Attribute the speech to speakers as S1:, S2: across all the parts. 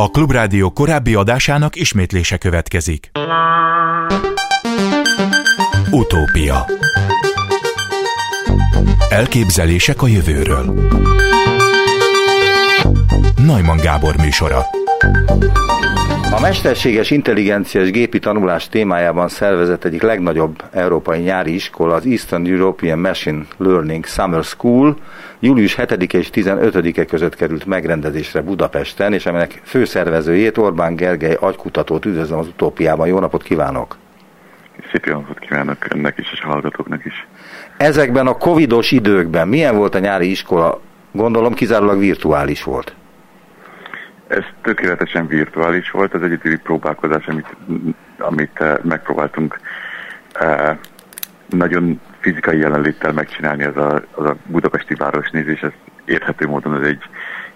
S1: A Klubrádió korábbi adásának ismétlése következik. Utópia. Elképzelések a jövőről. Najman Gábor műsora
S2: a mesterséges intelligencia és gépi tanulás témájában szervezett egyik legnagyobb európai nyári iskola, az Eastern European Machine Learning Summer School július 7 és 15-e között került megrendezésre Budapesten, és aminek főszervezőjét Orbán Gergely agykutatót üdvözlöm az utópiában. Jó napot kívánok!
S3: Szép jó napot kívánok önnek is, és a hallgatóknak is.
S2: Ezekben a covidos időkben milyen volt a nyári iskola? Gondolom kizárólag virtuális volt.
S3: Ez tökéletesen virtuális volt, az egyedüli próbálkozás, amit, amit uh, megpróbáltunk uh, nagyon fizikai jelenléttel megcsinálni, az a, az a budapesti városnézés, ez érthető módon az egy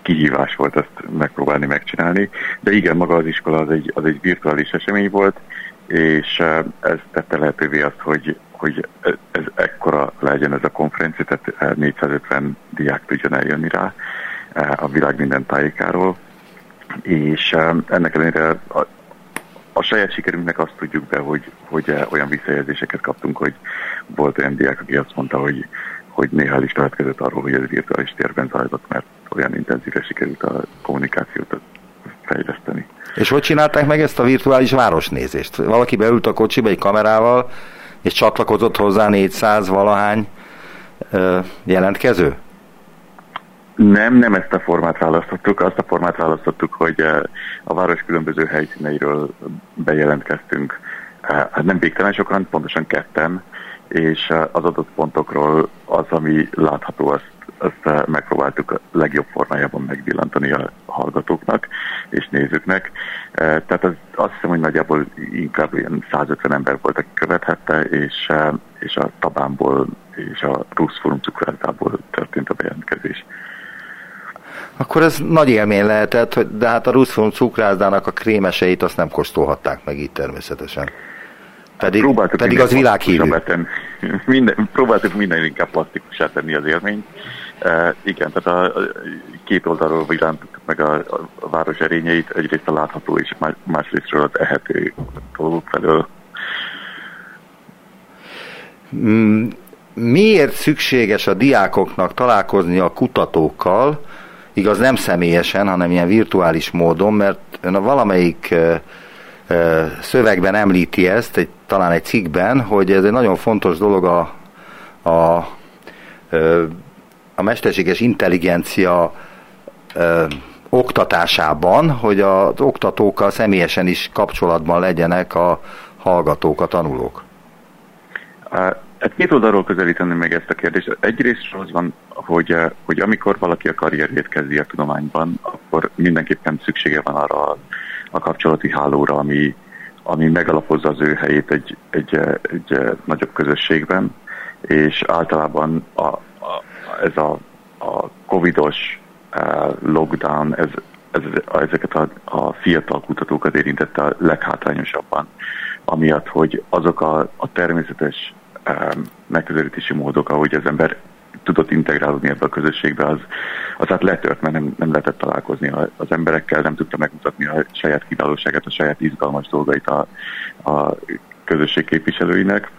S3: kihívás volt ezt megpróbálni megcsinálni. De igen, maga az iskola az egy, az egy virtuális esemény volt, és uh, ez tette lehetővé azt, hogy, hogy ez ekkora legyen ez a konferencia, tehát 450 diák tudjon eljönni rá a világ minden tájékáról és ennek ellenére a, a saját sikerünknek azt tudjuk be, hogy, hogy eh, olyan visszajelzéseket kaptunk, hogy volt olyan diák, aki azt mondta, hogy, hogy néha is következett arról, hogy ez virtuális térben zajlott, mert olyan intenzíve sikerült a kommunikációt fejleszteni.
S2: És hogy csinálták meg ezt a virtuális városnézést? Valaki beült a kocsiba egy kamerával, és csatlakozott hozzá 400 valahány jelentkező?
S3: Nem, nem ezt a formát választottuk. Azt a formát választottuk, hogy eh, a város különböző helyszíneiről bejelentkeztünk. Eh, hát nem végtelen sokan, pontosan ketten, és eh, az adott ponttról az, ami látható, azt, azt megpróbáltuk a legjobb formájában megvillantani a hallgatóknak és nézőknek. Tehát az, azt hiszem, hogy nagyjából inkább ilyen 150 ember volt, aki követhette, és, és a Tabámból és a Rusz Forum cukrászdából történt a bejelentkezés.
S2: Akkor ez nagy élmény lehetett, hogy, de hát a ruszfon cukrászdának a krémeseit azt nem kóstolhatták meg itt természetesen. Pedig, próbáltuk pedig az világhírű.
S3: Minden, próbáltuk minden inkább plastikusá tenni az élményt. Uh, igen, tehát a, a két oldalról villantottuk meg a, a város erényeit, egyrészt a látható és másrésztről az ehető dolgok felől.
S2: Mm, miért szükséges a diákoknak találkozni a kutatókkal, igaz nem személyesen, hanem ilyen virtuális módon, mert a valamelyik szövegben említi ezt, egy, talán egy cikkben, hogy ez egy nagyon fontos dolog a, a, a mesterséges intelligencia oktatásában, hogy az oktatókkal személyesen is kapcsolatban legyenek a hallgatók, a tanulók.
S3: Hát két oldalról közelíteni meg ezt a kérdést. Egyrészt az van, hogy, eh, hogy amikor valaki a karrierjét kezdi a tudományban, akkor mindenképpen szüksége van arra a, kapcsolati hálóra, ami, ami megalapozza az ő helyét egy, egy, eh, egy eh, nagyobb közösségben, és általában a, a, ez a, a covidos lockdown, ez, ez, ezeket a, a fiatal kutatókat érintette a leghátrányosabban, amiatt, hogy azok a, a természetes megközelítési módok, ahogy az ember tudott integrálódni ebbe a közösségbe, az, az hát letört, mert nem, nem lehetett találkozni az emberekkel, nem tudta megmutatni a saját kiválóságát, a saját izgalmas dolgait a, a közösség képviselőinek.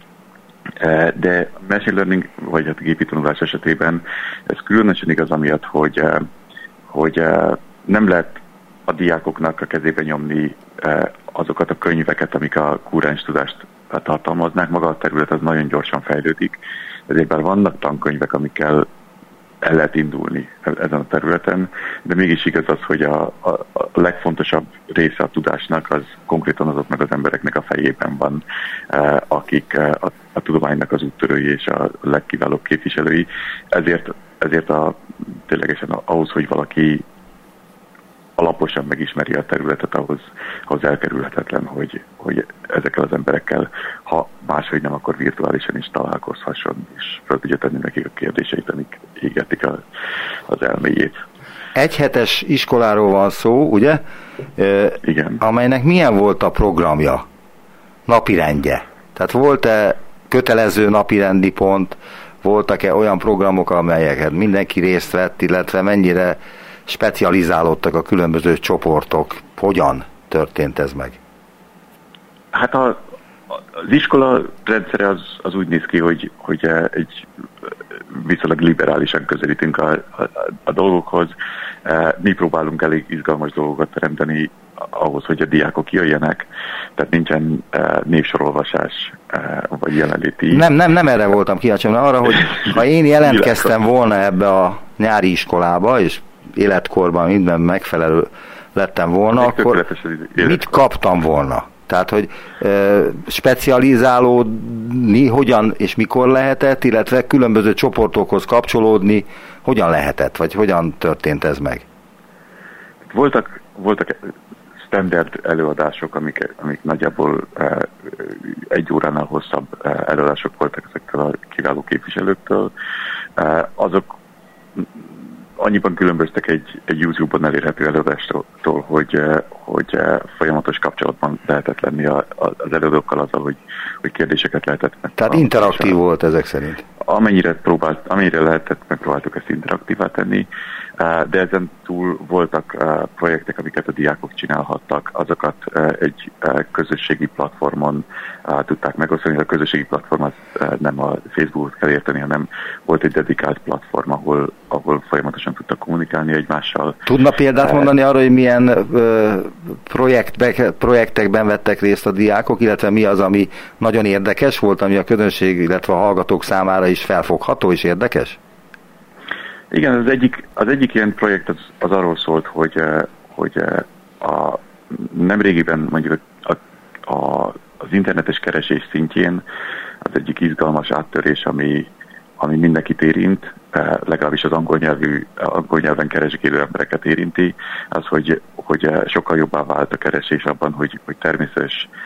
S3: E, de machine learning, vagy hát gépi tanulás esetében ez különösen igaz amiatt, hogy, e, hogy e, nem lehet a diákoknak a kezébe nyomni azokat a könyveket, amik a kúrens tudást tartalmaznák, maga a terület az nagyon gyorsan fejlődik, ezért bár vannak tankönyvek, amikkel el lehet indulni ezen a területen, de mégis igaz az, hogy a, a, a legfontosabb része a tudásnak az konkrétan azoknak az embereknek a fejében van, eh, akik eh, a, a tudománynak az úttörői és a legkiválóbb képviselői. Ezért, ezért a, ténylegesen ahhoz, hogy valaki alaposan megismeri a területet, ahhoz, ahhoz elkerülhetetlen, hogy, hogy ezekkel az emberekkel, ha máshogy nem, akkor virtuálisan is találkozhasson, és fel tudja tenni nekik a kérdéseit, amik égetik a, az elméjét.
S2: Egy hetes iskoláról van szó, ugye?
S3: Igen.
S2: Amelynek milyen volt a programja, napirendje? Tehát volt-e kötelező napirendi pont, voltak-e olyan programok, amelyeket mindenki részt vett, illetve mennyire specializálódtak a különböző csoportok. Hogyan történt ez meg?
S3: Hát a, az iskola rendszere az, az úgy néz ki, hogy, hogy egy viszonylag liberálisan közelítünk a, a, a dolgokhoz. Mi próbálunk elég izgalmas dolgokat teremteni ahhoz, hogy a diákok jöjjenek, tehát nincsen névsorolvasás vagy jelenléti.
S2: Nem, nem, nem erre voltam kíváncsi, arra, hogy ha én jelentkeztem volna ebbe a nyári iskolába, és életkorban minden megfelelő lettem volna, akkor mit kaptam volna? Tehát, hogy e, specializálódni hogyan és mikor lehetett, illetve különböző csoportokhoz kapcsolódni hogyan lehetett, vagy hogyan történt ez meg?
S3: Voltak, voltak standard előadások, amik, amik nagyjából e, egy óránál hosszabb előadások voltak ezektől a kiváló képviselőktől. E, azok annyiban különböztek egy, egy YouTube-on elérhető előadástól, hogy, eh, hogy eh, folyamatos kapcsolatban lehetett lenni az előadókkal azzal, hogy, hogy kérdéseket lehetett meg.
S2: Tehát interaktív volt ezek szerint?
S3: Amennyire, próbált, amennyire lehetett, megpróbáltuk ezt interaktívá tenni, eh, de ezen túl voltak projektek, amiket a diákok csinálhattak, azokat egy közösségi platformon tudták megosztani. A közösségi platform az nem a Facebookot kell érteni, hanem volt egy dedikált platform, ahol, ahol folyamatosan tudtak kommunikálni egymással.
S2: Tudna példát mondani arra, hogy milyen projektek, projektekben vettek részt a diákok, illetve mi az, ami nagyon érdekes volt, ami a közönség, illetve a hallgatók számára is felfogható és érdekes?
S3: Igen, az egyik, az egyik ilyen projekt az, az arról szólt, hogy, hogy a, nem régiben mondjuk a, a az internetes keresés szintjén az egyik izgalmas áttörés, ami, ami mindenkit érint, eh, legalábbis az angol, nyelvű, angol nyelven keresgélő embereket érinti, az, hogy, hogy eh, sokkal jobbá vált a keresés abban, hogy, hogy természetes eh,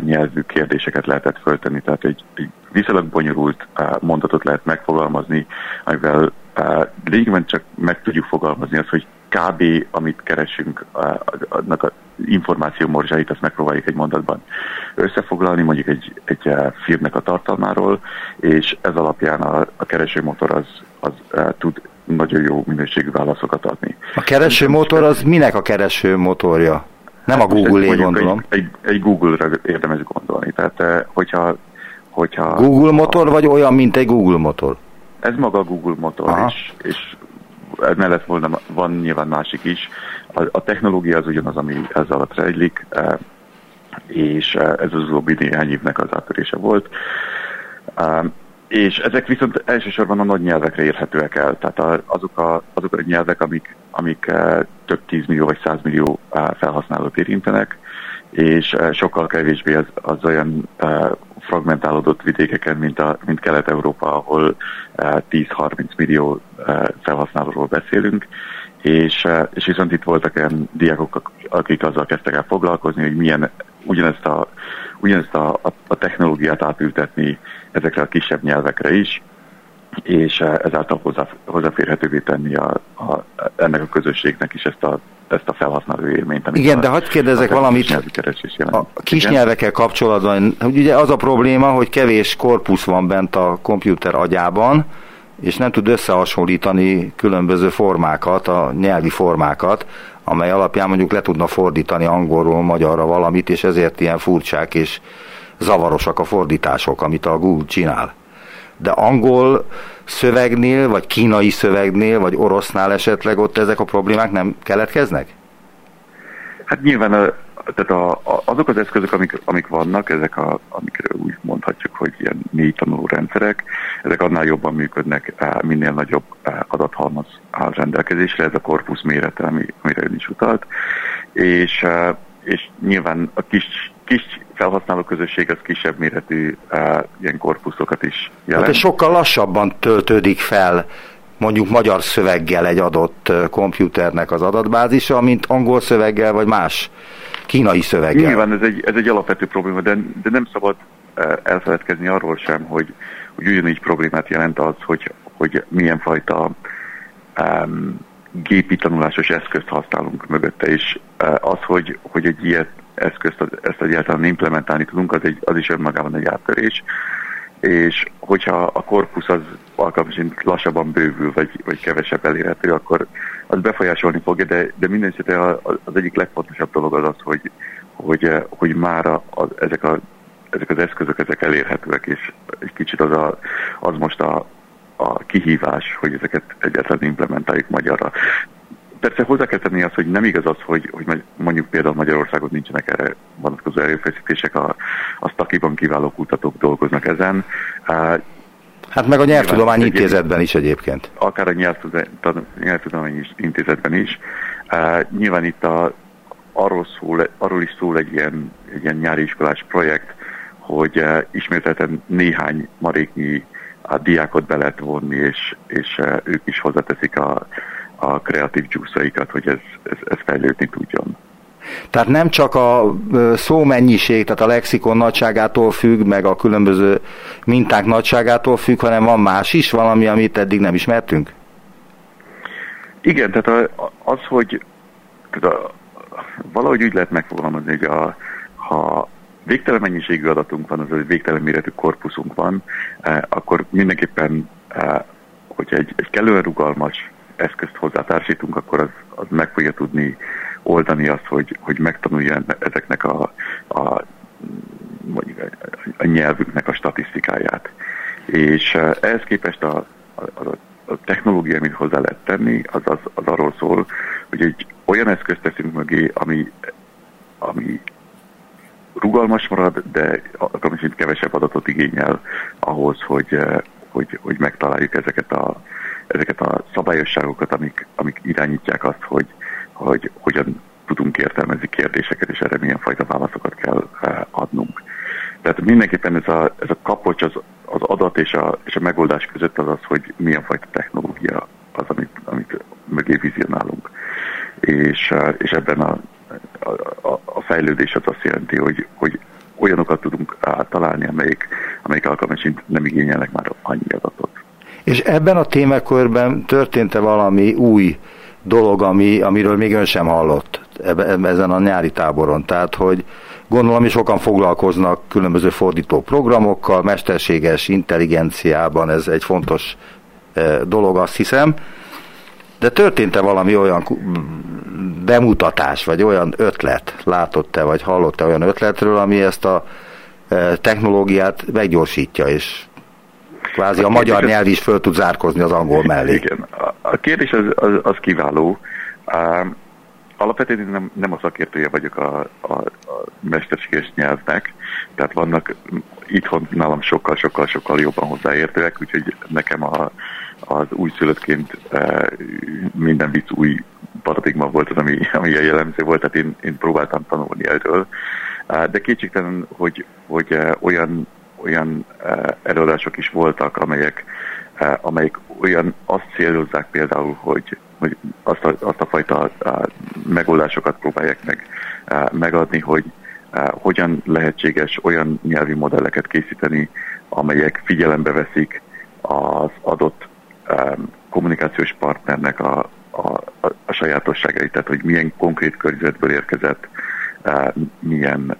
S3: nyelvű kérdéseket lehetett föltenni. Tehát egy, egy viszonylag bonyolult mondatot lehet megfogalmazni, amivel lényegben csak meg tudjuk fogalmazni azt, hogy kb. amit keresünk, annak a információ morzsáit, azt megpróbáljuk egy mondatban összefoglalni, mondjuk egy, egy filmnek a tartalmáról, és ez alapján a, a keresőmotor az, az tud nagyon jó minőségű válaszokat adni.
S2: A keresőmotor az minek a keresőmotorja? Nem hát a Google-é gondolom.
S3: Egy, egy, egy Google-re érdemes gondolni. Tehát, eh, hogyha, hogyha
S2: Google motor, a, vagy olyan, mint egy Google motor?
S3: Ez maga a Google motor, Aha. és, és mellett volna, van nyilván másik is. A, a technológia az ugyanaz, ami ez alatt rejlik, e, és e, ez az utóbbi néhány évnek az áttörése volt. És ezek viszont elsősorban a nagy nyelvekre érhetőek el, tehát azok a, azok a nyelvek, amik, amik több tízmillió vagy százmillió felhasználót érintenek, és sokkal kevésbé az, az olyan fragmentálódott vidékeken, mint, a, mint Kelet-Európa, ahol 10-30 millió felhasználóról beszélünk, és, és viszont itt voltak olyan diákok, akik azzal kezdtek el foglalkozni, hogy milyen ugyanezt a, ugyanezt a, a, a technológiát átültetni ezekre a kisebb nyelvekre is, és ezáltal hozzá, hozzáférhetővé tenni a, a, ennek a közösségnek is ezt a ezt a felhasználó élményt.
S2: Igen, a, de hagyd kérdezek valamit a kis nyelvekkel kapcsolatban. Ugye az a probléma, hogy kevés korpusz van bent a komputer agyában, és nem tud összehasonlítani különböző formákat, a nyelvi formákat, amely alapján mondjuk le tudna fordítani angolról magyarra valamit, és ezért ilyen furcsák és zavarosak a fordítások, amit a Google csinál. De angol szövegnél, vagy kínai szövegnél, vagy orosznál esetleg ott ezek a problémák nem keletkeznek?
S3: Hát nyilván a, tehát a, a, azok az eszközök, amik, amik vannak, ezek a, amikről úgy mondhatjuk, hogy ilyen mély tanuló rendszerek, ezek annál jobban működnek, minél nagyobb adathalmaz áll rendelkezésre, ez a korpusz mérete, ami, amire ön is utalt, és, és nyilván a kis, kis felhasználó közösség az kisebb méretű ilyen korpuszokat is jelent.
S2: Hát sokkal lassabban töltődik fel mondjuk magyar szöveggel egy adott komputernek az adatbázisa, mint angol szöveggel, vagy más kínai szöveggel.
S3: Nyilván ez egy, ez egy alapvető probléma, de, de nem szabad elfeledkezni arról sem, hogy, hogy ugyanígy problémát jelent az, hogy, hogy milyen fajta um, gépi tanulásos eszközt használunk mögötte, és uh, az, hogy, hogy egy ilyet eszközt, ezt egyáltalán implementálni tudunk, az, egy, az is önmagában egy áttörés. és hogyha a korpusz az alkalmasint lassabban bővül, vagy, vagy kevesebb elérhető, akkor az befolyásolni fogja, de, de minden esetre az egyik legfontosabb dolog az az, hogy, hogy, hogy már a, a, ezek, a, ezek az eszközök ezek elérhetőek, és egy kicsit az, a, az most a, a kihívás, hogy ezeket egyáltalán implementáljuk magyarra. Persze hozzá kell tenni azt, hogy nem igaz az, hogy, hogy mondjuk például Magyarországon nincsenek erre vonatkozó erőfeszítések, a, a Stakiban kiváló kutatók dolgoznak ezen.
S2: Hát meg a Nyelvtudományi Intézetben is egyébként.
S3: Akár a Nyelvtudományi Intézetben is. Nyilván itt a, arról, szól, arról is szól egy ilyen, egy ilyen nyári iskolás projekt, hogy ismételten néhány maréknyi a diákot be lehet vonni, és, és ők is hozzáteszik a, a kreatív gyúszaikat, hogy ez, ez, ez fejlődni tudjon.
S2: Tehát nem csak a szómennyiség, tehát a lexikon nagyságától függ, meg a különböző minták nagyságától függ, hanem van más is, valami, amit eddig nem ismertünk?
S3: Igen, tehát az, hogy tehát a, valahogy úgy lehet megfogalmazni, hogy a, ha végtelen mennyiségű adatunk van, az végtelen méretű korpuszunk van, akkor mindenképpen, hogyha egy, egy kellően rugalmas eszközt hozzátársítunk, akkor az, az meg fogja tudni oldani azt, hogy, hogy megtanulja ezeknek a, a, mondjuk a nyelvüknek a statisztikáját. És eh, ehhez képest a, a, a technológia, amit hozzá lehet tenni, az, az, az arról szól, hogy egy olyan eszközt teszünk mögé, ami, ami rugalmas marad, de akkor kevesebb adatot igényel ahhoz, hogy, eh, hogy, hogy megtaláljuk ezeket a, ezeket a szabályosságokat, amik, amik irányítják azt, hogy, hogy hogyan tudunk értelmezni kérdéseket, és erre milyen fajta válaszokat kell eh, adnunk. Tehát mindenképpen ez a, ez a kapocs az, az adat és a, és a megoldás között az az, hogy milyen fajta technológia az, amit, amit mögé vizionálunk. És, eh, és ebben a, a, a fejlődés az azt jelenti, hogy, hogy olyanokat tudunk találni, amelyik, amelyik alkalmasint nem igényelnek már annyi adatot.
S2: És ebben a témakörben történt-e valami új dolog, ami, amiről még ön sem hallott ezen a nyári táboron? Tehát, hogy gondolom, hogy sokan foglalkoznak különböző fordító programokkal, mesterséges intelligenciában, ez egy fontos e, dolog, azt hiszem. De történt-e valami olyan bemutatás, vagy olyan ötlet, látott-e, vagy hallott-e olyan ötletről, ami ezt a e, technológiát meggyorsítja, és Kvázi a, a magyar nyelv is föl tud zárkozni az angol mellé.
S3: Igen, a kérdés az, az, az kiváló. Um, alapvetően én nem, nem a szakértője vagyok a, a, a mesterséges nyelvnek, tehát vannak itthon nálam sokkal-sokkal-sokkal jobban hozzáértőek, úgyhogy nekem a, az újszülöttként e, minden vicc új paradigma volt az, ami, ami a jellemző volt, tehát én, én próbáltam tanulni erről. De kétségtelen, hogy, hogy olyan olyan eh, előadások is voltak, amelyek, eh, amelyek olyan azt célozzák például, hogy, hogy azt, a, azt a fajta eh, megoldásokat próbálják meg megadni, hogy hogyan lehetséges olyan nyelvi modelleket készíteni, amelyek figyelembe veszik az adott kommunikációs partnernek a, a, a sajátosságait, tehát hogy milyen konkrét környezetből érkezett, milyen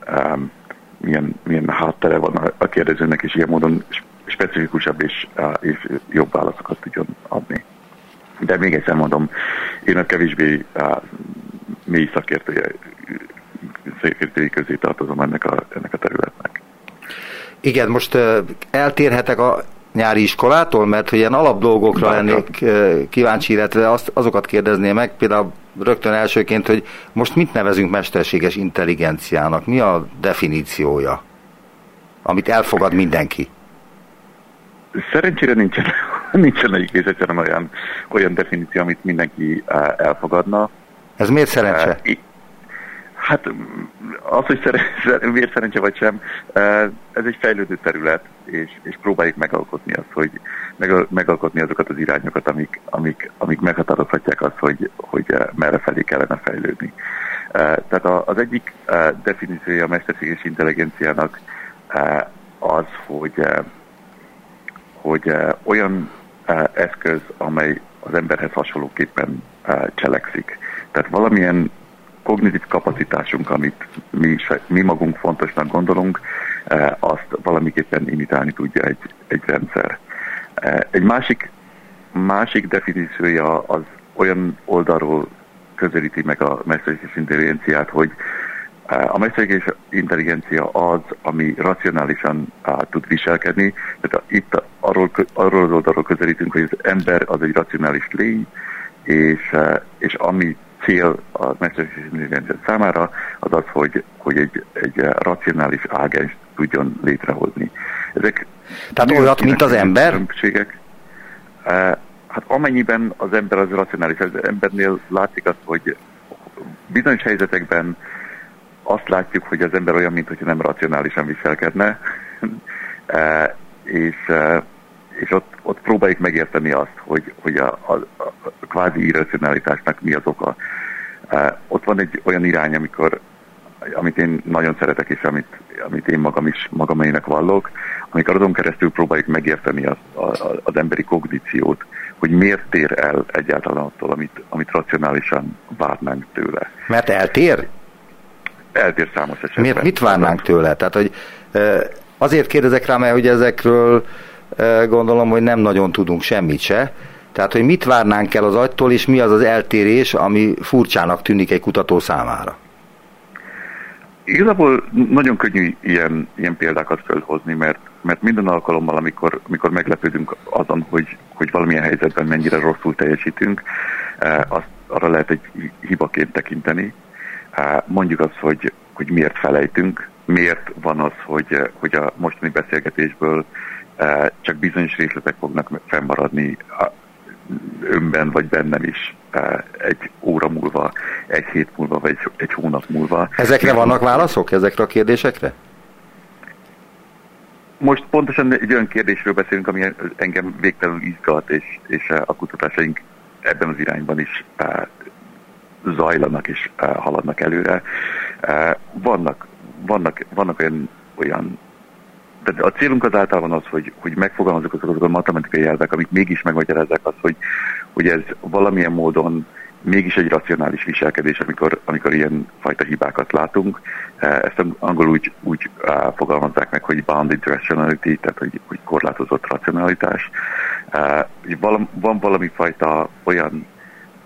S3: milyen, milyen háttere van a, a kérdezőnek, és ilyen módon specifikusabb és, és jobb válaszokat tudjon adni. De még egyszer mondom, én a kevésbé a mély szakértője, szakértői közé tartozom ennek a, ennek a területnek.
S2: Igen, most eltérhetek a nyári iskolától, mert hogy ilyen alapdolgokra lennék kíváncsi, illetve azt, azokat kérdezném meg, például rögtön elsőként, hogy most mit nevezünk mesterséges intelligenciának? Mi a definíciója, amit elfogad mindenki?
S3: Szerencsére nincsen, nincsen egy egyszerűen olyan, olyan definíció, amit mindenki elfogadna.
S2: Ez miért szerencse?
S3: Hát az, hogy szeren, miért szerencse vagy sem, ez egy fejlődő terület, és, és próbáljuk megalkotni azt, hogy meg, megalkotni azokat az irányokat, amik, amik, amik meghatározhatják azt, hogy, hogy merre felé kellene fejlődni. Tehát az egyik definíciója a mesterséges intelligenciának az, hogy, hogy olyan eszköz, amely az emberhez hasonlóképpen cselekszik. Tehát valamilyen kognitív kapacitásunk, amit mi, mi magunk fontosnak gondolunk, azt valamiképpen imitálni tudja egy, egy rendszer. Egy másik, másik definíciója az olyan oldalról közelíti meg a mesterséges intelligenciát, hogy a mesterséges intelligencia az, ami racionálisan uh, tud viselkedni. Tehát itt arról, arról az oldalról közelítünk, hogy az ember az egy racionális lény, és, uh, és ami cél a mesterséges intelligencia számára, az az, hogy, hogy egy, egy racionális ágens tudjon létrehozni.
S2: Ezek Tehát olyat, mint az ember?
S3: Különbségek. Hát amennyiben az ember az racionális, az embernél látszik azt, hogy bizonyos helyzetekben azt látjuk, hogy az ember olyan, mintha nem racionálisan viselkedne, e, és, e, és ott, ott próbáljuk megérteni azt, hogy, hogy a, a, a kvázi irracionalitásnak mi az oka. E, ott van egy olyan irány, amikor, amit én nagyon szeretek, és amit, amit én magam is magamének vallok, amikor azon keresztül próbáljuk megérteni az, a, az emberi kogníciót, hogy miért tér el egyáltalán attól, amit, amit racionálisan várnánk tőle.
S2: Mert eltér?
S3: Eltér számos esetben.
S2: Miért, mit várnánk tőle? Tehát, hogy azért kérdezek rá, mert hogy ezekről gondolom, hogy nem nagyon tudunk semmit se. Tehát, hogy mit várnánk el az agytól, és mi az az eltérés, ami furcsának tűnik egy kutató számára?
S3: Igazából nagyon könnyű ilyen, ilyen példákat felhozni, mert, mert minden alkalommal, amikor, amikor meglepődünk azon, hogy, hogy valamilyen helyzetben mennyire rosszul teljesítünk, azt arra lehet egy hibaként tekinteni, mondjuk azt, hogy, hogy miért felejtünk, miért van az, hogy, hogy a mostani beszélgetésből csak bizonyos részletek fognak fennmaradni önben vagy bennem is egy óra múlva, egy hét múlva, vagy egy hónap múlva.
S2: Ezekre vannak válaszok, ezekre a kérdésekre?
S3: Most pontosan egy olyan kérdésről beszélünk, ami engem végtelenül izgat, és, és a kutatásaink ebben az irányban is zajlanak és uh, haladnak előre. Uh, vannak, vannak, vannak olyan, olyan tehát a célunk az általában az, hogy, hogy megfogalmazok azokat a matematikai jelvek, amik mégis megmagyarázzák azt, hogy, hogy ez valamilyen módon mégis egy racionális viselkedés, amikor, amikor ilyen fajta hibákat látunk. Ezt angol úgy, úgy fogalmazzák meg, hogy bounded rationality, tehát hogy, hogy korlátozott racionalitás. Van valami fajta olyan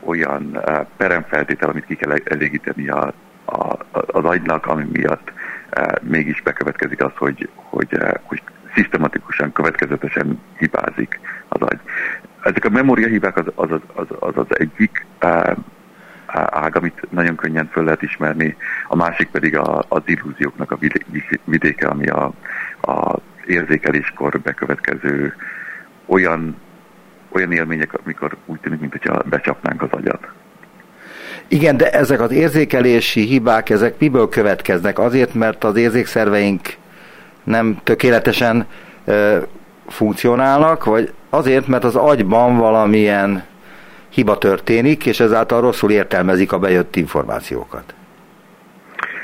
S3: olyan uh, peremfeltétel, amit ki kell elégíteni a, a, az agynak, ami miatt uh, mégis bekövetkezik az, hogy, hogy, uh, hogy szisztematikusan, következetesen hibázik az agy. Ezek a memóriahibák az az, az, az, az, az egyik ág, amit nagyon könnyen föl lehet ismerni, a másik pedig a, az illúzióknak a vidéke, ami a, a érzékeléskor bekövetkező olyan olyan élmények, amikor úgy tűnik, mintha becsapnánk az agyat.
S2: Igen, de ezek az érzékelési hibák, ezek miből következnek? Azért, mert az érzékszerveink nem tökéletesen ö, funkcionálnak, vagy azért, mert az agyban valamilyen hiba történik, és ezáltal rosszul értelmezik a bejött információkat?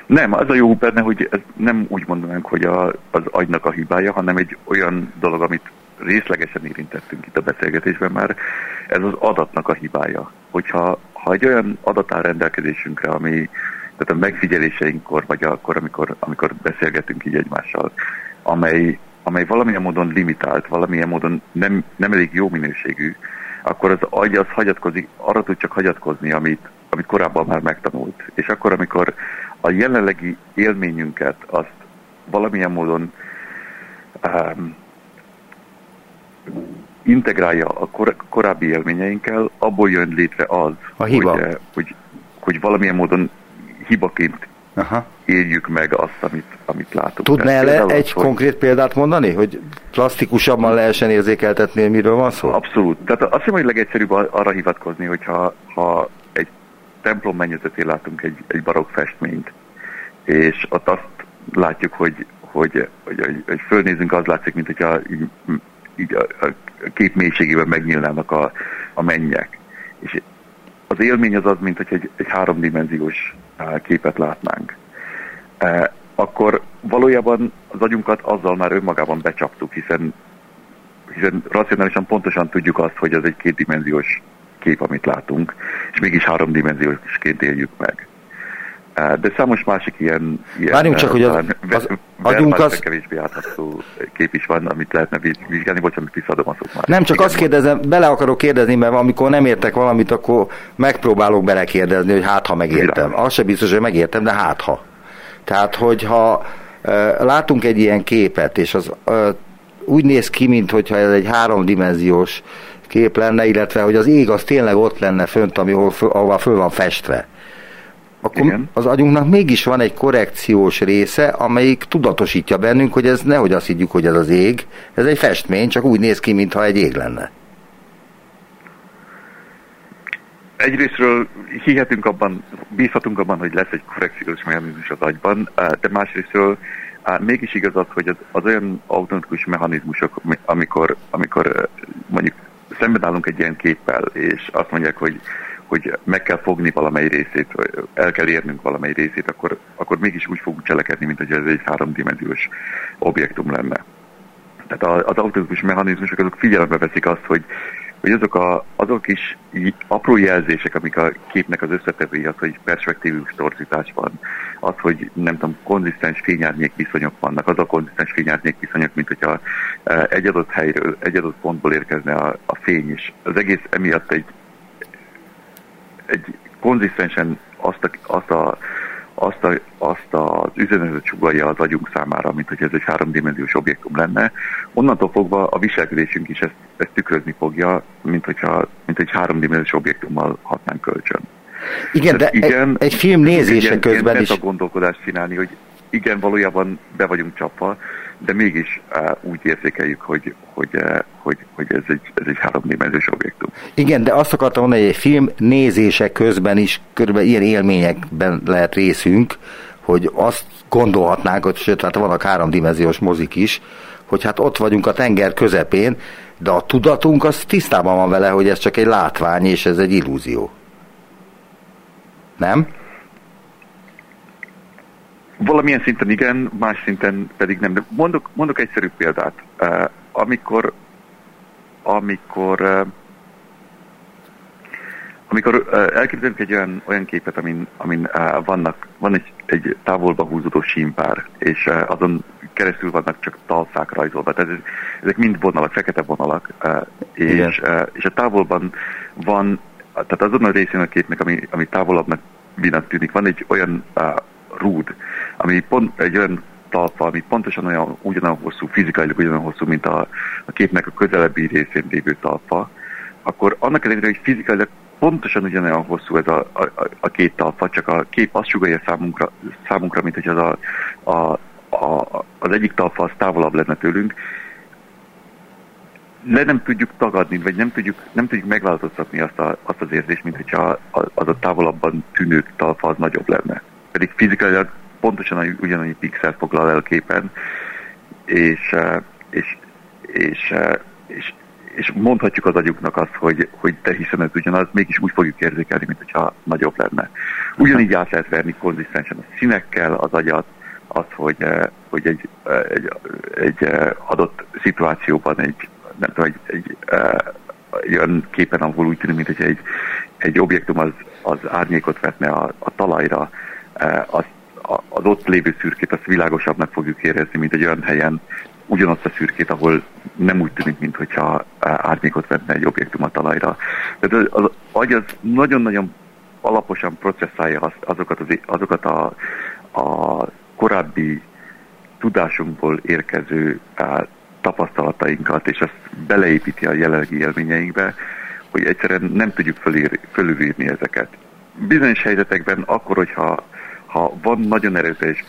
S3: Nem, az a jó benne, hogy ez nem úgy mondanánk, hogy a, az agynak a hibája, hanem egy olyan dolog, amit részlegesen érintettünk itt a beszélgetésben már, ez az adatnak a hibája. Hogyha ha egy olyan adat áll rendelkezésünkre, ami tehát a megfigyeléseinkkor, vagy akkor, amikor, amikor beszélgetünk így egymással, amely, amely valamilyen módon limitált, valamilyen módon nem, nem elég jó minőségű, akkor az agy az hagyatkozik, arra tud csak hagyatkozni, amit, amit korábban már megtanult. És akkor, amikor a jelenlegi élményünket azt valamilyen módon um, integrálja a kor- korábbi élményeinkkel, abból jön létre az,
S2: a hiba.
S3: Hogy, eh, hogy, hogy valamilyen módon hibaként Aha. éljük meg azt, amit, amit látunk.
S2: Tudná el egy hogy... konkrét példát mondani, hogy plastikusabban lehessen érzékeltetni, miről van szó?
S3: Abszolút. Tehát azt hiszem, hogy legegyszerűbb arra hivatkozni, hogyha ha egy templom mennyezetén látunk egy, egy barokk festményt, és ott azt látjuk, hogy, hogy, hogy, hogy, hogy fölnézünk, az látszik, mint hogyha így a, a kép mélységében megnyílnának a, a mennyek. És az élmény az az, mint hogy egy, egy háromdimenziós képet látnánk. E, akkor valójában az agyunkat azzal már önmagában becsaptuk, hiszen, hiszen racionálisan pontosan tudjuk azt, hogy az egy kétdimenziós kép, amit látunk, és mégis háromdimenziósként éljük meg. De számos másik ilyen... ilyen
S2: Várjunk csak, hogy az, az
S3: agyunk az... kevésbé átható kép is van, amit lehetne vizsgálni, bocsánat, visszaadom a szót már.
S2: Nem, csak azt kérdezem, bele akarok kérdezni, mert amikor nem értek valamit, akkor megpróbálok belekérdezni, hogy hát ha megértem. Az se biztos, hogy megértem, de hát ha. Tehát, hogyha látunk egy ilyen képet, és az úgy néz ki, mintha ez egy háromdimenziós kép lenne, illetve hogy az ég az tényleg ott lenne fönt, ami, ahol föl van festve. Akkor Igen. az agyunknak mégis van egy korrekciós része, amelyik tudatosítja bennünk, hogy ez nehogy azt higgyük, hogy ez az ég, ez egy festmény, csak úgy néz ki, mintha egy ég lenne.
S3: Egyrésztről hihetünk abban, bízhatunk abban, hogy lesz egy korrekciós mechanizmus az agyban, de másrésztről mégis igaz az, hogy az, az olyan automatikus mechanizmusok, amikor, amikor mondjuk szemben állunk egy ilyen képpel, és azt mondják, hogy, hogy meg kell fogni valamely részét, el kell érnünk valamely részét, akkor, akkor mégis úgy fogunk cselekedni, mint hogy ez egy háromdimenziós objektum lenne. Tehát az automatikus mechanizmusok azok figyelembe veszik azt, hogy, hogy azok, a, azok is apró jelzések, amik a képnek az összetevői, az, hogy perspektívus torzítás van, az, hogy nem tudom, konzisztens fényárnyék viszonyok vannak, az a konzisztens fényárnyék viszonyok, mint hogyha e, egy adott helyről, egy adott pontból érkezne a, a fény is. Az egész emiatt egy, egy konzisztensen azt a, azt a azt, a, azt az üzenetet csugalja az agyunk számára, mint hogy ez egy háromdimenziós objektum lenne. Onnantól fogva a viselkedésünk is ezt, ezt tükrözni fogja, mint, hogyha, mint egy háromdimenziós objektummal hatnánk kölcsön.
S2: Igen, de igen, egy, egy film nézése igen, közben is...
S3: a gondolkodást csinálni, hogy igen, valójában be vagyunk csapva, de mégis úgy érzékeljük, hogy, hogy, hogy, hogy ez egy, ez egy háromdimenziós objektum.
S2: Igen, de azt akartam mondani, hogy egy film nézése közben is körülbelül ilyen élményekben lehet részünk, hogy azt gondolhatnánk, hogy sőt, hát vannak háromdimenziós mozik is, hogy hát ott vagyunk a tenger közepén, de a tudatunk az tisztában van vele, hogy ez csak egy látvány, és ez egy illúzió. Nem?
S3: Valamilyen szinten igen, más szinten pedig nem. De mondok, mondok egyszerű példát. Uh, amikor amikor uh, amikor uh, elképzelünk egy olyan, olyan képet, amin, amin uh, vannak, van egy, egy távolba húzódó símpár, és uh, azon keresztül vannak csak talszák rajzolva. Tehát ez, ezek mind vonalak, fekete vonalak, uh, és, uh, és a távolban van, tehát azon a részén a képnek, ami, ami távolabbnak tűnik, van egy olyan uh, rúd, ami pont egy olyan talpa, ami pontosan olyan, ugyanolyan hosszú, fizikailag ugyanolyan hosszú, mint a, a képnek a közelebbi részén lévő talpa, akkor annak ellenére, hogy fizikailag pontosan ugyanolyan hosszú ez a, a, a két talpa, csak a kép azt sugalja számunkra, számunkra mint hogy az, a, a, a, az egyik talpa az távolabb lenne tőlünk, le nem tudjuk tagadni, vagy nem tudjuk, nem tudjuk megváltoztatni azt, a, azt az érzést, mint hogyha az a távolabban tűnő talpa az nagyobb lenne. Pedig fizikailag pontosan ugyanannyi pixel foglal el képen, és, és, és, és, és mondhatjuk az agyuknak azt, hogy, hogy te hiszen ez ugyanaz, mégis úgy fogjuk érzékelni, mint hogyha nagyobb lenne. Ugyanígy át lehet verni konzisztensen a színekkel az agyat, az, hogy, hogy egy, egy, egy adott szituációban egy, nem tudom, egy, egy, egy olyan képen, ahol úgy tűnik, mint hogy egy, egy objektum az, az árnyékot vetne a, a talajra, azt az ott lévő szürkét azt világosabbnak fogjuk érezni, mint egy olyan helyen, ugyanazt a szürkét, ahol nem úgy tűnik, mintha árnyékot venne egy objektum a talajra. Tehát az, az agy az nagyon-nagyon alaposan processzálja azokat, az, azokat a, a korábbi tudásunkból érkező tapasztalatainkat, és ezt beleépíti a jelenlegi élményeinkbe, hogy egyszerűen nem tudjuk fölülírni ezeket. Bizonyos helyzetekben akkor, hogyha ha van nagyon erőteljes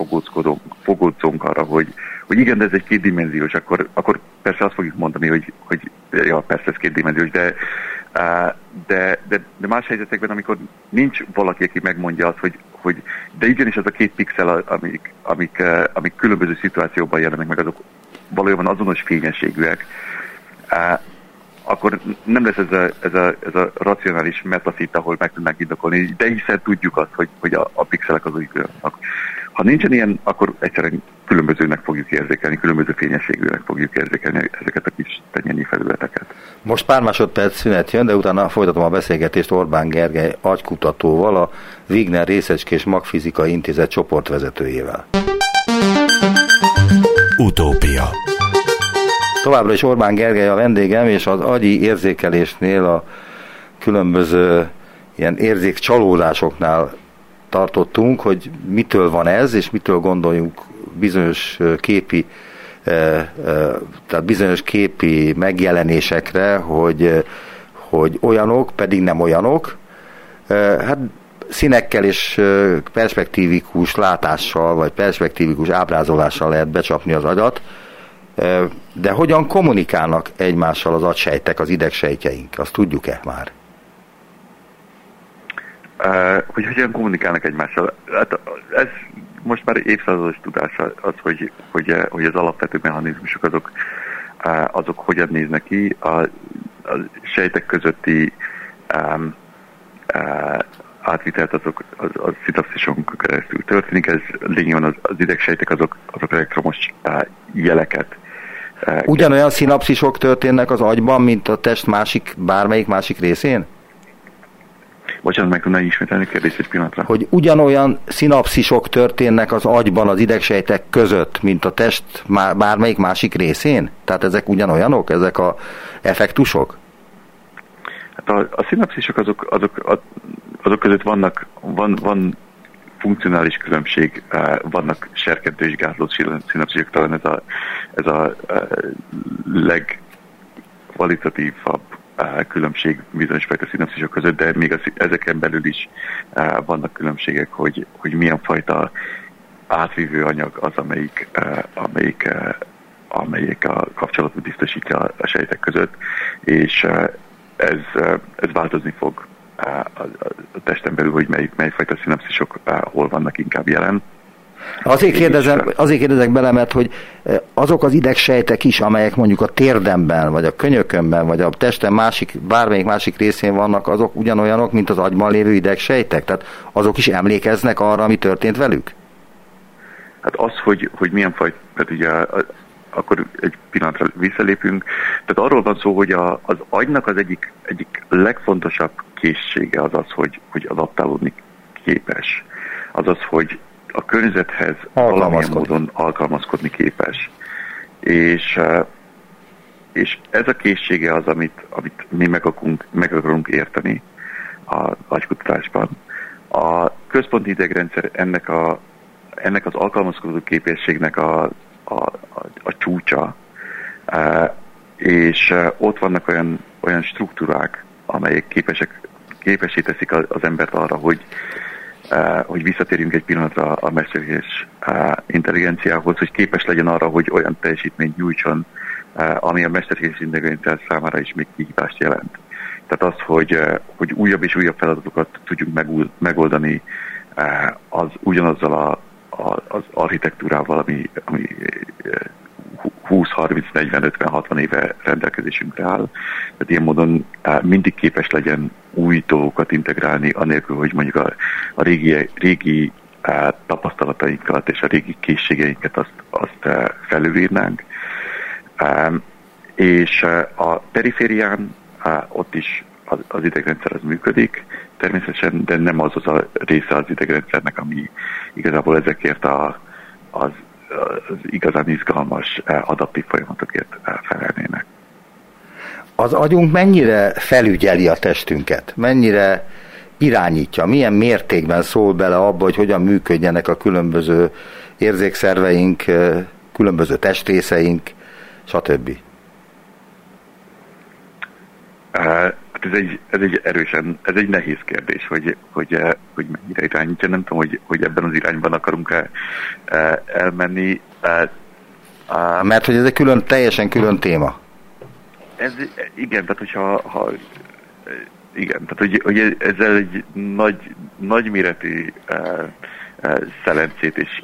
S3: fogódzónk arra, hogy, hogy igen, de ez egy kétdimenziós, akkor, akkor persze azt fogjuk mondani, hogy, hogy ja, persze ez kétdimenziós, de, de, de, de más helyzetekben, amikor nincs valaki, aki megmondja azt, hogy, hogy de igenis az a két pixel, amik, amik, amik különböző szituációban jelennek meg, azok valójában azonos fényességűek, akkor nem lesz ez a, ez a, ez a racionális metaszit, ahol meg tudnánk indokolni, de hiszen tudjuk azt, hogy, hogy a, a pixelek azok olyanok. Ha nincsen ilyen, akkor egyszerűen különbözőnek fogjuk érzékelni, különböző fényességűnek fogjuk érzékelni ezeket a kis tenyeni felületeket.
S2: Most pár másodperc szünet jön, de utána folytatom a beszélgetést Orbán Gergely agykutatóval, a Wigner Részecskés Magfizikai Intézet csoportvezetőjével.
S1: Utópia
S2: Továbbra is Orbán Gergely a vendégem, és az agyi érzékelésnél a különböző ilyen érzékcsalódásoknál tartottunk, hogy mitől van ez, és mitől gondoljunk bizonyos képi tehát bizonyos képi megjelenésekre, hogy, hogy olyanok, pedig nem olyanok. Hát színekkel és perspektívikus látással, vagy perspektívikus ábrázolással lehet becsapni az agyat, de hogyan kommunikálnak egymással az agysejtek, az idegsejtjeink? Azt tudjuk-e már?
S3: Uh, hogy hogyan kommunikálnak egymással? Hát ez most már évszázados tudás az, hogy, hogy, hogy az alapvető mechanizmusok azok, azok hogyan néznek ki, a, a sejtek közötti um, uh, átvitelt azok az, az szinapszison keresztül történik, ez lényegében az, az idegsejtek azok, azok elektromos uh, jeleket
S2: Ugyanolyan szinapszisok történnek az agyban, mint a test másik, bármelyik másik részén?
S3: Bocsánat, meg tudnál ismételni a kérdést egy pillanatra?
S2: Hogy ugyanolyan szinapszisok történnek az agyban az idegsejtek között, mint a test bármelyik másik részén? Tehát ezek ugyanolyanok, ezek a effektusok?
S3: Hát a, a szinapszisok azok, azok, azok között vannak, van, van funkcionális különbség, vannak serkentő és gátló szinapszisok, talán ez a, ez a legkvalitatívabb különbség bizonyos fajta szinapszisok között, de még az, ezeken belül is vannak különbségek, hogy, hogy milyen fajta átvívő anyag az, amelyik, amelyik, amelyik a kapcsolatot biztosítja a sejtek között, és ez, ez változni fog a, a testen belül, hogy mely, mely fajta szinapszisok hol vannak inkább jelen.
S2: Azért, kérdezem, azért kérdezek bele, mert hogy azok az idegsejtek is, amelyek mondjuk a térdemben, vagy a könyökömben, vagy a testem másik, bármelyik másik részén vannak, azok ugyanolyanok, mint az agyban lévő idegsejtek? Tehát azok is emlékeznek arra, ami történt velük?
S3: Hát az, hogy, hogy milyen fajta, tehát ugye akkor egy pillanatra visszalépünk. Tehát arról van szó, hogy a, az agynak az egyik, egyik legfontosabb készsége az az, hogy, hogy adaptálódni képes. Az az, hogy a környezethez valamilyen módon alkalmazkodni képes. És, eh, és ez a készsége az, amit, amit mi meg akarunk, meg akarunk érteni a agykutatásban. A központi idegrendszer ennek, a, ennek az alkalmazkodó képességnek a, a, a, a csúcsa, eh, és eh, ott vannak olyan, olyan struktúrák, amelyek képesek, képesé teszik az embert arra, hogy, hogy visszatérjünk egy pillanatra a mesterséges uh, intelligenciához, hogy képes legyen arra, hogy olyan teljesítményt nyújtson, uh, ami a mesterséges intelligencia számára is még kihívást jelent. Tehát az, hogy, hogy újabb és újabb feladatokat tudjunk megoldani, az ugyanazzal a, a, az architektúrával, ami, ami 20, 30, 40, 50, 60 éve rendelkezésünkre áll. Tehát ilyen módon mindig képes legyen új dolgokat integrálni, anélkül, hogy mondjuk a, a régi, régi tapasztalatainkat és a régi készségeinket azt, azt felülírnánk. És a periférián ott is az, az idegrendszer az működik, természetesen, de nem az az a része az idegrendszernek, ami igazából ezekért a, az az igazán izgalmas eh, adaptív folyamatokért eh, felelnének.
S2: Az agyunk mennyire felügyeli a testünket? Mennyire irányítja? Milyen mértékben szól bele abba, hogy hogyan működjenek a különböző érzékszerveink, eh, különböző testrészeink, stb.
S3: Ez egy, ez egy erősen, ez egy nehéz kérdés, hogy, hogy, eh, hogy mennyire irányítja. Nem tudom, hogy, hogy ebben az irányban akarunk-e eh, elmenni. Eh,
S2: Mert hogy ez egy külön, teljesen külön téma.
S3: Ez, igen, tehát hogyha ha, igen, tehát hogy, hogy ezzel egy nagy, nagy méretű szelencét és,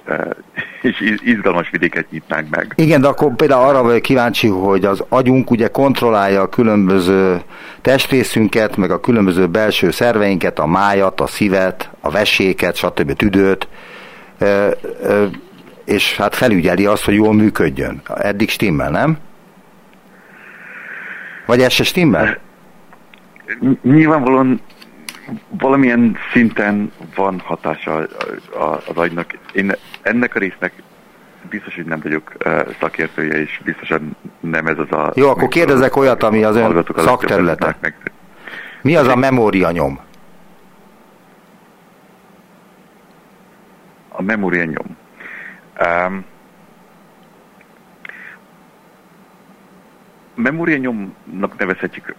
S3: és izgalmas vidéket nyitnánk meg.
S2: Igen, de akkor például arra vagyok kíváncsi, hogy az agyunk ugye kontrollálja a különböző testrészünket, meg a különböző belső szerveinket, a májat, a szívet, a veséket, stb. tüdőt. és hát felügyeli azt, hogy jól működjön. Eddig stimmel, nem? Vagy ez se stimmel?
S3: Nyilvánvalóan valamilyen szinten van hatása az agynak. Én ennek a résznek biztos, hogy nem vagyok szakértője, és biztosan nem ez az a...
S2: Jó, akkor kérdezek olyat, ami az ön szakterülete. Mi az a memória nyom?
S3: A memória nyom. Um, memória nyomnak nevezhetjük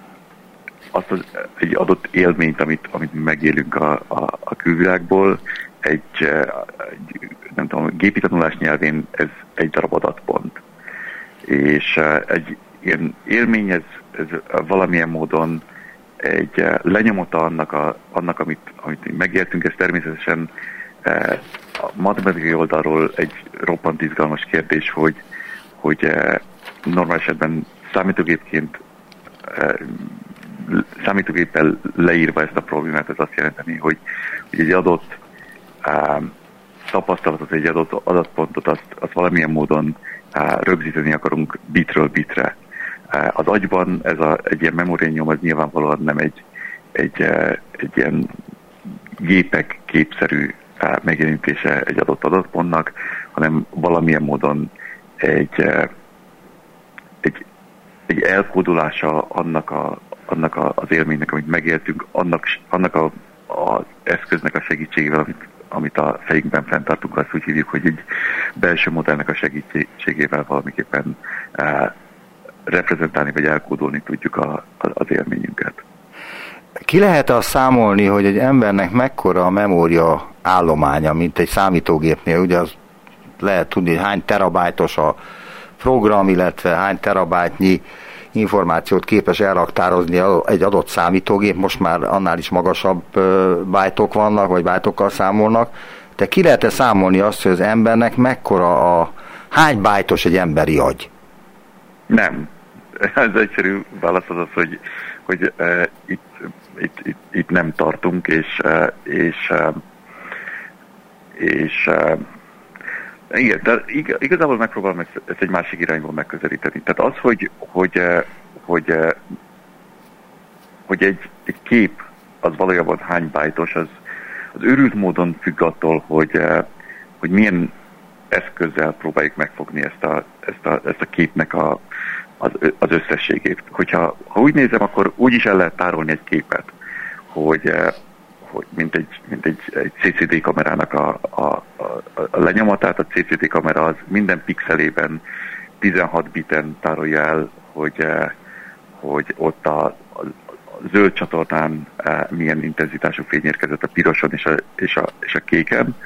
S3: azt az, egy adott élményt, amit, amit megélünk a, a, a külvilágból, egy, egy nem tudom, gépi tanulás nyelvén ez egy darab adatpont. És egy ilyen élmény, ez, ez valamilyen módon egy lenyomata annak, a, annak amit, amit megértünk, ez természetesen a matematikai oldalról egy roppant izgalmas kérdés, hogy, hogy normál esetben számítógépként számítógéppel leírva ezt a problémát, ez azt jelenteni, hogy, hogy egy adott um, tapasztalatot, egy adott adatpontot, azt, azt valamilyen módon uh, rögzíteni akarunk bitről bitre. Uh, az agyban ez a, egy ilyen memórianyom, az nyilvánvalóan nem egy, egy, uh, egy ilyen gépek képszerű uh, megjelenítése egy adott adatpontnak, hanem valamilyen módon egy, uh, egy, egy elkódolása annak a, annak a, az élménynek, amit megéltünk, annak, annak a, az eszköznek a segítségével, amit, amit a fejünkben fenntartunk, azt úgy hívjuk, hogy egy belső modellnek a segítségével valamiképpen uh, reprezentálni vagy elkódolni tudjuk a, a, az élményünket.
S2: Ki lehet azt számolni, hogy egy embernek mekkora a memória állománya, mint egy számítógépnél, ugye az lehet tudni, hány terabájtos a program, illetve hány terabájtnyi információt képes elraktározni egy adott számítógép, most már annál is magasabb bájtok vannak, vagy bájtokkal számolnak, de ki lehet-e számolni azt, hogy az embernek mekkora a, hány bájtos egy emberi agy?
S3: Nem. Ez egyszerű válasz az az, hogy, hogy uh, itt, itt, itt, itt nem tartunk, és, uh, és, uh, és uh, igen, de igazából megpróbálom ezt, ezt egy másik irányból megközelíteni. Tehát az, hogy, hogy, eh, hogy, eh, hogy egy, egy kép az valójában hány bájtos, az, az őrült módon függ attól, hogy, eh, hogy milyen eszközzel próbáljuk megfogni ezt a, ezt a, ezt a képnek a, az, az összességét. Hogyha ha úgy nézem, akkor úgy is el lehet tárolni egy képet, hogy hogy mint egy, mint egy, egy CCD kamerának a, a, a, a lenyomatát, a CCD kamera az minden pixelében 16 biten tárolja el, hogy, eh, hogy ott a, a zöld csatornán eh, milyen intenzitású fény érkezett a piroson és a, és a, és a kéken.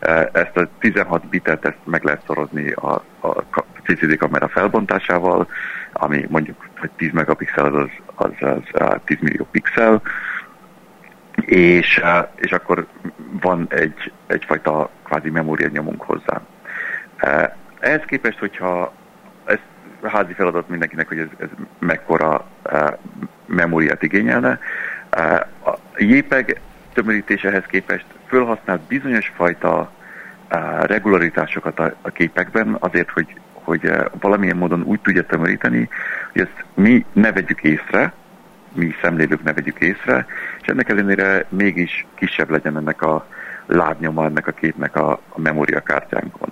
S3: Eh, ezt a 16 bitet ezt meg lehet szorozni a, a CCD kamera felbontásával, ami mondjuk hogy 10 megapixel az, az, az, az 10 millió pixel, és, és akkor van egy, egyfajta kvázi memória nyomunk hozzá. Ehhez képest, hogyha ez házi feladat mindenkinek, hogy ez, ez mekkora memóriát igényelne, a JPEG tömörítésehez képest fölhasznált bizonyos fajta regularitásokat a, a képekben azért, hogy, hogy valamilyen módon úgy tudja tömöríteni, hogy ezt mi ne vegyük észre, mi szemlélők ne vegyük észre, és ennek ellenére mégis kisebb legyen ennek a lábnyoma, ennek a képnek a, a memóriakártyánkon.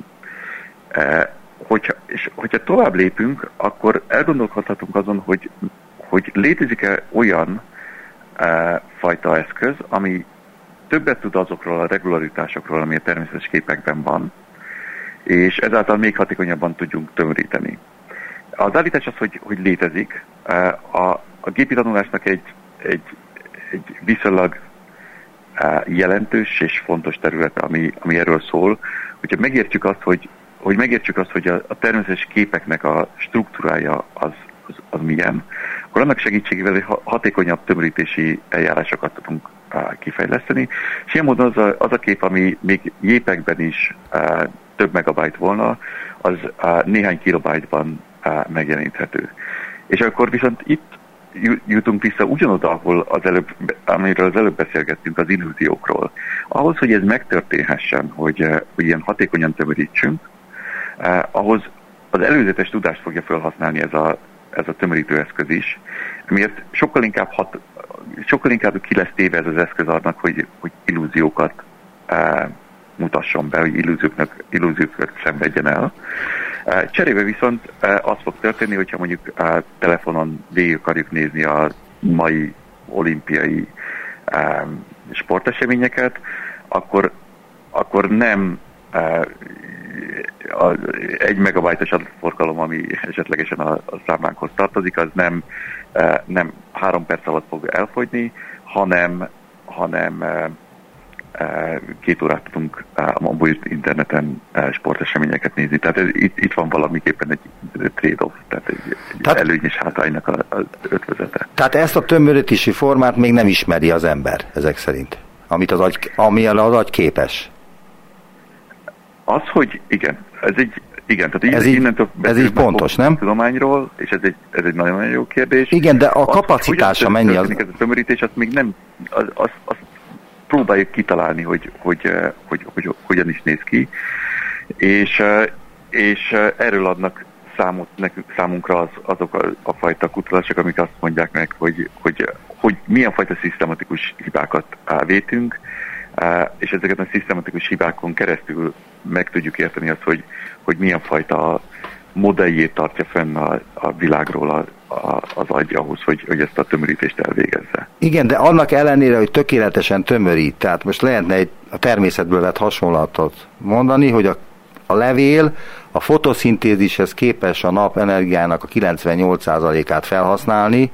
S3: E, hogyha, és hogyha tovább lépünk, akkor elgondolkodhatunk azon, hogy, hogy létezik-e olyan e, fajta eszköz, ami többet tud azokról a regularitásokról, ami a természetes képekben van, és ezáltal még hatékonyabban tudjunk tömöríteni. Az állítás az, hogy, hogy létezik. A, a gépi tanulásnak egy, egy, egy viszonylag jelentős és fontos terület, ami, ami erről szól, hogyha megértjük azt, hogy, hogy megértjük azt, hogy a, a természetes képeknek a struktúrája az, az, az milyen, akkor annak segítségével hatékonyabb tömörítési eljárásokat tudunk kifejleszteni. És ilyen módon az a, az a kép, ami még jépekben is több megabyte volna, az néhány kilobájtban megjeleníthető. És akkor viszont itt jutunk vissza ugyanoda, ahol az előbb, amiről az előbb beszélgettünk, az illúziókról. Ahhoz, hogy ez megtörténhessen, hogy, eh, hogy ilyen hatékonyan tömörítsünk, eh, ahhoz az előzetes tudást fogja felhasználni ez a, ez a tömörítő eszköz is, miért sokkal inkább, hat, sokkal inkább ki lesz téve ez az eszköz annak, hogy, hogy illúziókat eh, mutasson be, hogy illúzióknak, illúziókat szenvedjen el. Cserébe viszont az fog történni, hogyha mondjuk telefonon végig akarjuk nézni a mai olimpiai sporteseményeket, akkor, akkor nem egy megabajtos adatforgalom, ami esetlegesen a, a számlánkhoz tartozik, az nem, nem három perc alatt fog elfogyni, hanem, hanem két órát tudunk a mobil interneten sporteseményeket nézni. Tehát ez, itt, itt van valamiképpen egy trade-off, tehát egy, egy tehát, előny és hátránynak az ötvezete.
S2: Tehát ezt a tömörítési formát még nem ismeri az ember, ezek szerint, amit az agy, ami az agy képes.
S3: Az, hogy igen, ez egy igen, tehát
S2: ez így, innentől ez így pontos, nem?
S3: Tudományról, és ez egy, ez egy nagyon-nagyon jó kérdés.
S2: Igen, de a kapacitása az, mennyi az? Ez
S3: a tömörítés, azt még nem, az, az, az próbáljuk kitalálni, hogy, hogy, hogy, hogy, hogy hogyan is néz ki, és, és erről adnak számot nekünk, számunkra az, azok a, a fajta kutatások, amik azt mondják meg, hogy, hogy, hogy milyen fajta szisztematikus hibákat vétünk, és ezeket a szisztematikus hibákon keresztül meg tudjuk érteni azt, hogy, hogy milyen fajta modelljét tartja fenn a, a világról a, az agy ahhoz, hogy, hogy ezt a tömörítést elvégezze.
S2: Igen, de annak ellenére, hogy tökéletesen tömörít, tehát most lehetne egy a természetből vett hasonlatot mondani, hogy a, a levél a fotoszintézishez képes a nap energiának a 98%-át felhasználni,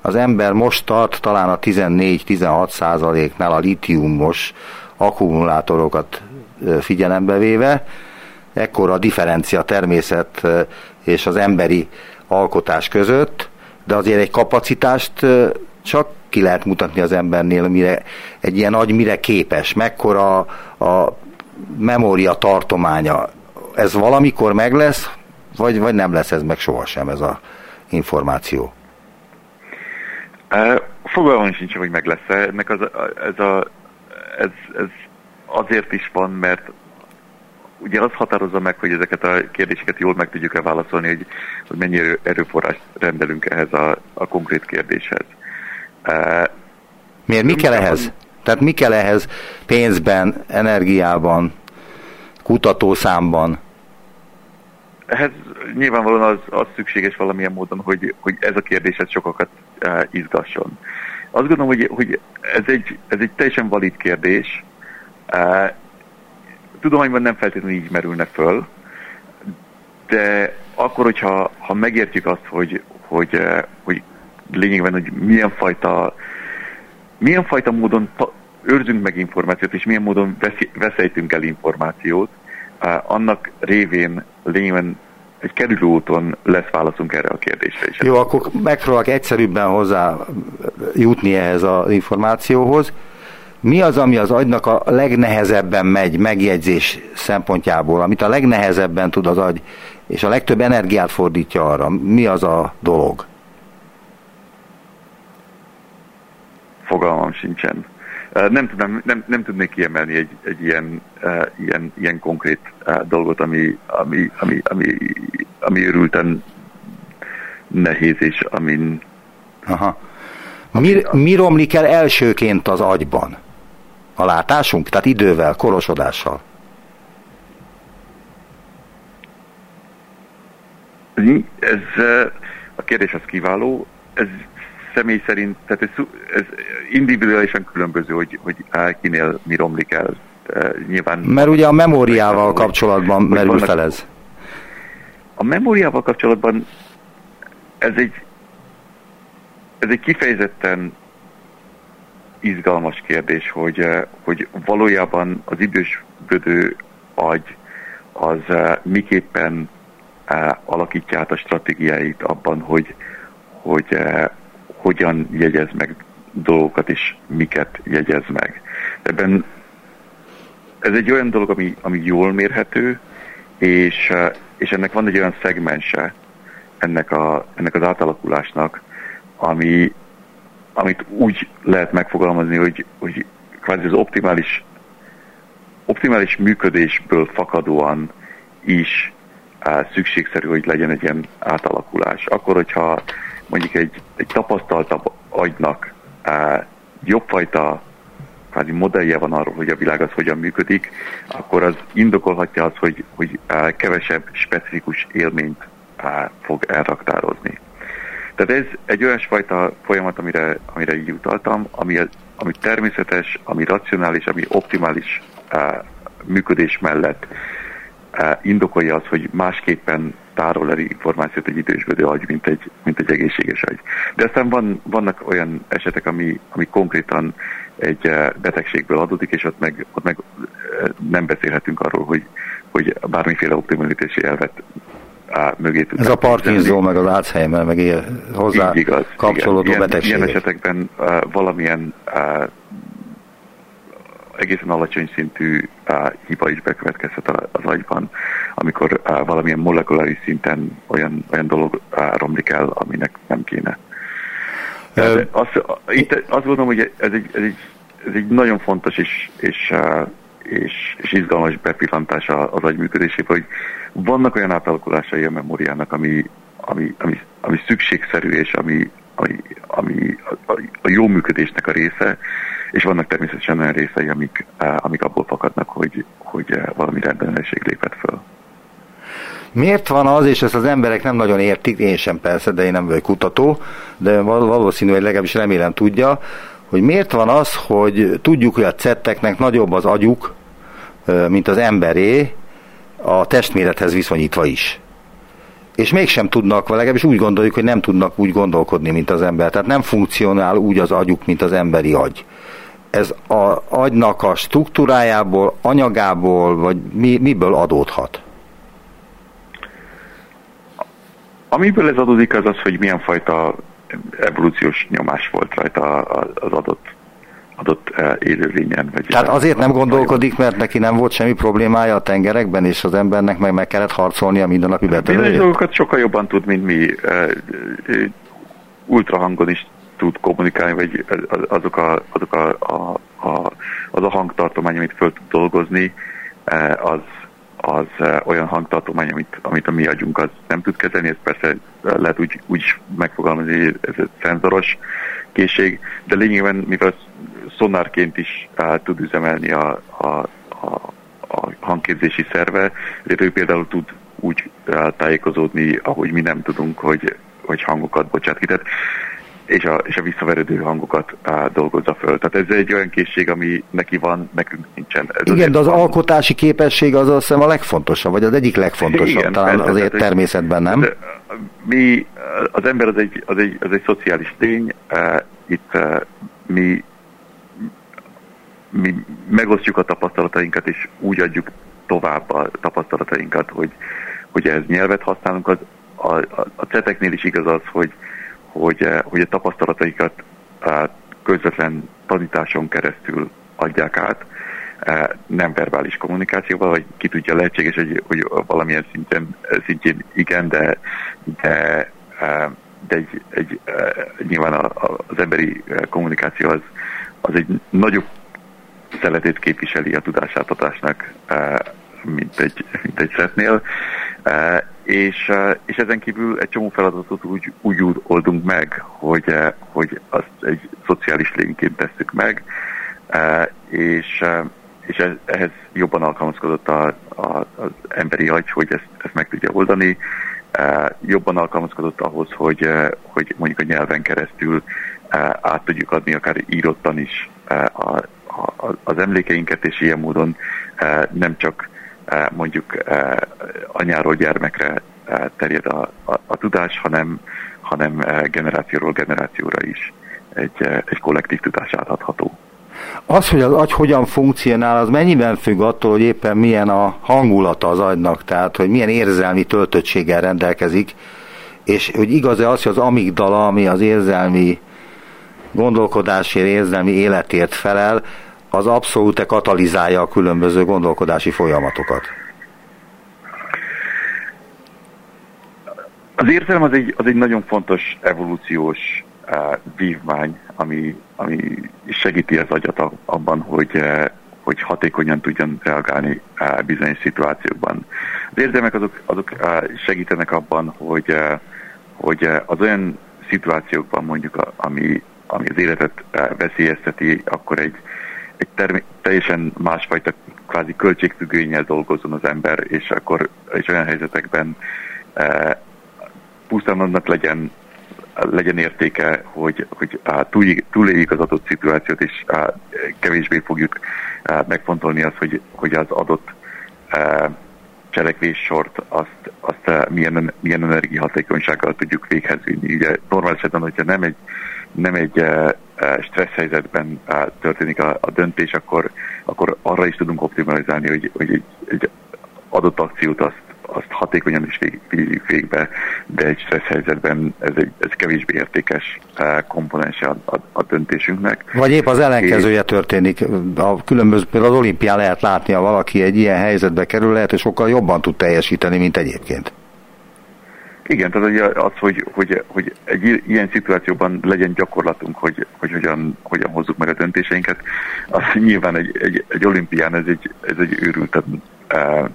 S2: az ember most tart talán a 14-16%-nál a litiumos akkumulátorokat figyelembe véve, ekkora a differencia természet és az emberi alkotás között, de azért egy kapacitást csak ki lehet mutatni az embernél, mire egy ilyen agy mire képes, mekkora a memória tartománya. Ez valamikor meg lesz, vagy, vagy nem lesz ez meg sohasem ez a információ?
S3: Fogalmam sincs, hogy meg lesz. Ennek az, ez, a, ez, ez azért is van, mert ugye az határozza meg, hogy ezeket a kérdéseket jól meg tudjuk-e válaszolni, hogy, hogy mennyi erőforrást rendelünk ehhez a, a konkrét kérdéshez.
S2: Uh, Miért? Mi kell ehhez? Tehát mi kell ehhez pénzben, energiában, kutatószámban?
S3: Ehhez nyilvánvalóan az, az szükséges valamilyen módon, hogy, hogy ez a kérdés ez sokakat uh, izgasson. Azt gondolom, hogy, hogy ez, egy, ez egy teljesen valid kérdés, uh, tudományban nem feltétlenül így merülne föl, de akkor, hogyha ha megértjük azt, hogy, hogy, eh, hogy lényegben, hogy milyen fajta, milyen fajta módon őrzünk meg információt, és milyen módon veszejtünk el információt, annak révén lényegben egy kerülő úton lesz válaszunk erre a kérdésre is.
S2: Jó, akkor megpróbálok egyszerűbben hozzá jutni ehhez az információhoz. Mi az, ami az agynak a legnehezebben megy megjegyzés szempontjából, amit a legnehezebben tud az agy, és a legtöbb energiát fordítja arra? Mi az a dolog?
S3: Fogalmam sincsen. Nem, tudom, nem, nem tudnék kiemelni egy, egy ilyen, uh, ilyen, ilyen konkrét uh, dolgot, ami, ami, ami, ami, ami örülten nehéz, és amin...
S2: Aha. Mi, mi romlik el elsőként az agyban? A látásunk? Tehát idővel, korosodással?
S3: Ez a kérdés az kiváló. Ez személy szerint, tehát ez, ez individuálisan különböző, hogy, hogy kinél mi romlik el. Nyilván
S2: Mert ugye a memóriával kapcsolatban merül fel ez.
S3: A memóriával kapcsolatban ez egy, ez egy kifejezetten izgalmas kérdés, hogy, eh, hogy valójában az idősödő agy az eh, miképpen eh, alakítja át a stratégiáit abban, hogy, hogy hogyan jegyez meg dolgokat, és miket jegyez meg. Ebben ez egy olyan dolog, ami, ami jól mérhető, és, és ennek van egy olyan szegmense ennek, a, ennek az átalakulásnak, ami, amit úgy lehet megfogalmazni, hogy, hogy kvázi az optimális, optimális működésből fakadóan is szükségszerű, hogy legyen egy ilyen átalakulás. Akkor, hogyha mondjuk egy, egy tapasztaltabb agynak jobbfajta kvázi modellje van arról, hogy a világ az hogyan működik, akkor az indokolhatja azt, hogy, hogy kevesebb specifikus élményt fog elraktározni. Tehát ez egy olyasfajta folyamat, amire, amire így utaltam, ami, ami természetes, ami racionális, ami optimális működés mellett indokolja az, hogy másképpen tárol el információt egy idősbödő agy, mint egy, mint egy egészséges agy. De aztán van, vannak olyan esetek, ami, ami konkrétan egy betegségből adódik, és ott meg, ott meg nem beszélhetünk arról, hogy, hogy bármiféle optimalitási elvet á, mögé
S2: Ez a Parkinson, meg az Alzheimer, meg él, hozzá igaz, kapcsolódó igen. betegségek.
S3: Ilyen, ilyen esetekben uh, valamilyen uh, egészen alacsony szintű uh, hiba is bekövetkezhet az agyban, amikor uh, valamilyen molekuláris szinten olyan, olyan dolog uh, romlik el, aminek nem kéne. De azt, itt azt gondolom, hogy ez egy, ez egy, ez egy nagyon fontos és, és, és, és izgalmas bepillantás az agy működésébe, hogy vannak olyan átalakulásai a memóriának, ami, ami, ami, ami szükségszerű, és ami, ami, ami a, a jó működésnek a része, és vannak természetesen olyan részei, amik, amik abból fakadnak, hogy, hogy valami rendellenesség lépett föl.
S2: Miért van az, és ezt az emberek nem nagyon értik, én sem persze, de én nem vagyok kutató, de valószínű, hogy legalábbis remélem tudja, hogy miért van az, hogy tudjuk, hogy a cetteknek nagyobb az agyuk, mint az emberé, a testmérethez viszonyítva is. És mégsem tudnak, vagy legalábbis úgy gondoljuk, hogy nem tudnak úgy gondolkodni, mint az ember. Tehát nem funkcionál úgy az agyuk, mint az emberi agy ez a agynak a struktúrájából, anyagából, vagy mi, miből adódhat?
S3: Amiből ez adódik, az az, hogy milyen fajta evolúciós nyomás volt rajta az adott adott eh, élőlényen. Vagy
S2: Tehát azért nem gondolkodik, mert neki nem volt semmi problémája a tengerekben, és az embernek meg meg kellett harcolni a mindennapi betegségét?
S3: Bizonyos dolgokat sokkal jobban tud, mint mi. Eh, eh, ultrahangon is tud kommunikálni, vagy azok a, azok a, a, a, az a hangtartomány, amit föl tud dolgozni, az, az olyan hangtartomány, amit, amit a mi agyunk az nem tud kezelni, ez persze lehet úgy, úgy megfogalmazni, hogy ez egy szenzoros készség, de lényegében, mivel szonárként is uh, tud üzemelni a, a, a, a hangképzési szerve, ezért ő például tud úgy uh, tájékozódni, ahogy mi nem tudunk, hogy, hogy hangokat bocsát ki. Tehát és a, és a visszaverődő hangokat á, dolgozza föl. Tehát ez egy olyan készség, ami neki van, nekünk nincsen.
S2: Ez Igen, de az van. alkotási képesség az azt hiszem a legfontosabb, vagy az egyik legfontosabb Igen, talán persze, azért tehát, természetben, nem? De,
S3: mi, az ember az egy, az egy, az egy szociális lény, itt mi, mi megosztjuk a tapasztalatainkat, és úgy adjuk tovább a tapasztalatainkat, hogy, hogy ez nyelvet használunk. Az, a, a, a ceteknél is igaz az, hogy hogy, eh, hogy a tapasztalataikat eh, közvetlen tanításon keresztül adják át, eh, nem verbális kommunikációval, vagy ki tudja lehetséges, hogy, hogy valamilyen szinten, szintjén igen, de, de, de egy, egy, nyilván az emberi kommunikáció az, az egy nagyobb szeletét képviseli a tudásátadásnak, mint egy, mint egy szetnél, és, és ezen kívül egy csomó feladatot úgy, úgy oldunk meg, hogy, hogy azt egy szociális lényként tesszük meg, és, és ehhez jobban alkalmazkodott a, a, az emberi agy, hogy ezt, ezt meg tudja oldani, jobban alkalmazkodott ahhoz, hogy, hogy mondjuk a nyelven keresztül át tudjuk adni akár írottan is a, az emlékeinket, és ilyen módon nem csak mondjuk anyáról gyermekre terjed a, a, a tudás, hanem, hanem generációról generációra is egy, egy kollektív tudás átadható.
S2: Az, hogy az agy hogyan funkcionál, az mennyiben függ attól, hogy éppen milyen a hangulata az agynak, tehát hogy milyen érzelmi töltöttséggel rendelkezik, és hogy igaz-e az, hogy az amigdala, ami az érzelmi gondolkodásért, érzelmi életért felel, az abszolút katalizálja a különböző gondolkodási folyamatokat?
S3: Az érzelem az egy, az egy nagyon fontos evolúciós vívmány, ami, ami segíti az agyat abban, hogy, hogy hatékonyan tudjon reagálni bizonyos szituációkban. Az érzelmek azok, azok segítenek abban, hogy, hogy az olyan szituációkban mondjuk, ami, ami az életet veszélyezteti, akkor egy, egy termi- teljesen másfajta kvázi költségfüggőnyel dolgozzon az ember, és akkor és olyan helyzetekben e, pusztán annak legyen legyen értéke, hogy, hogy túléljük az adott szituációt, és á, kevésbé fogjuk á, megfontolni azt, hogy, hogy az adott á, cselekvés sort, azt, azt milyen, milyen energiahatékonysággal tudjuk véghez vinni. Ugye normál esetben, hogyha nem egy, nem egy stressz helyzetben történik a, a döntés, akkor, akkor arra is tudunk optimalizálni, hogy, hogy egy, egy adott akciót azt, azt hatékonyan is vigyük végbe, de egy stressz helyzetben ez, egy, ez kevésbé értékes komponense a, a, a döntésünknek.
S2: Vagy épp az ellenkezője történik. A különböző, például az olimpián lehet látni, ha valaki egy ilyen helyzetbe kerül, lehet, hogy sokkal jobban tud teljesíteni, mint egyébként.
S3: Igen, tehát az, hogy, hogy, hogy egy ilyen szituációban legyen gyakorlatunk, hogy, hogy hogyan, hogyan hozzuk meg a döntéseinket, az nyilván egy, egy, egy olimpián ez egy, ez egy őrülten e,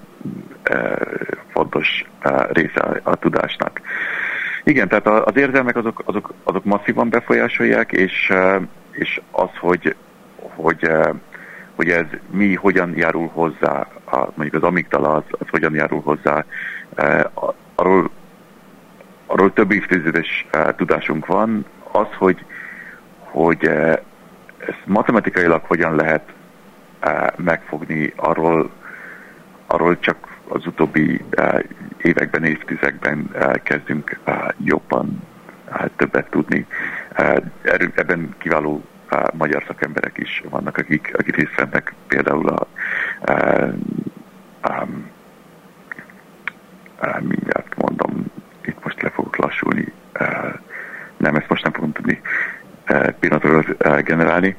S3: e, fontos e, része a tudásnak. Igen, tehát az érzelmek azok, azok, azok masszívan befolyásolják, és, és az, hogy, hogy, hogy ez mi hogyan járul hozzá, a, mondjuk az amigdala az, az hogyan járul hozzá, arról arról több évtizedes uh, tudásunk van, az, hogy, hogy uh, ezt matematikailag hogyan lehet uh, megfogni, arról, arról csak az utóbbi években, évtizedekben kezdünk jobban többet tudni. Ebben kiváló magyar szakemberek is vannak, akik, akik részt vennek. Például a uh, um, uh, mindjárt mondom, most le fogok lassulni. Nem, ezt most nem fogom tudni pillanatról generálni.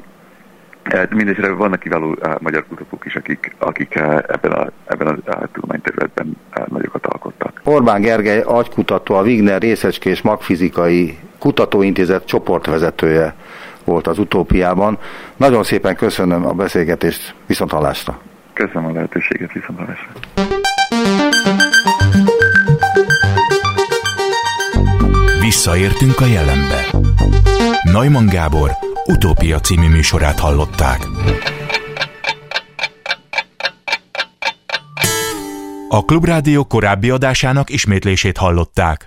S3: Mindenesetre vannak kiváló magyar kutatók is, akik, akik ebben a, ebben a tudományterületben nagyokat alkottak.
S2: Orbán Gergely agykutató, a Wigner Részecskés Magfizikai Kutatóintézet csoportvezetője volt az utópiában. Nagyon szépen köszönöm a beszélgetést, viszont hallásra.
S3: Köszönöm a lehetőséget, viszont hallásra.
S1: Visszaértünk a jelenbe. Neumann Gábor utópia című műsorát hallották. A Klubrádió korábbi adásának ismétlését hallották.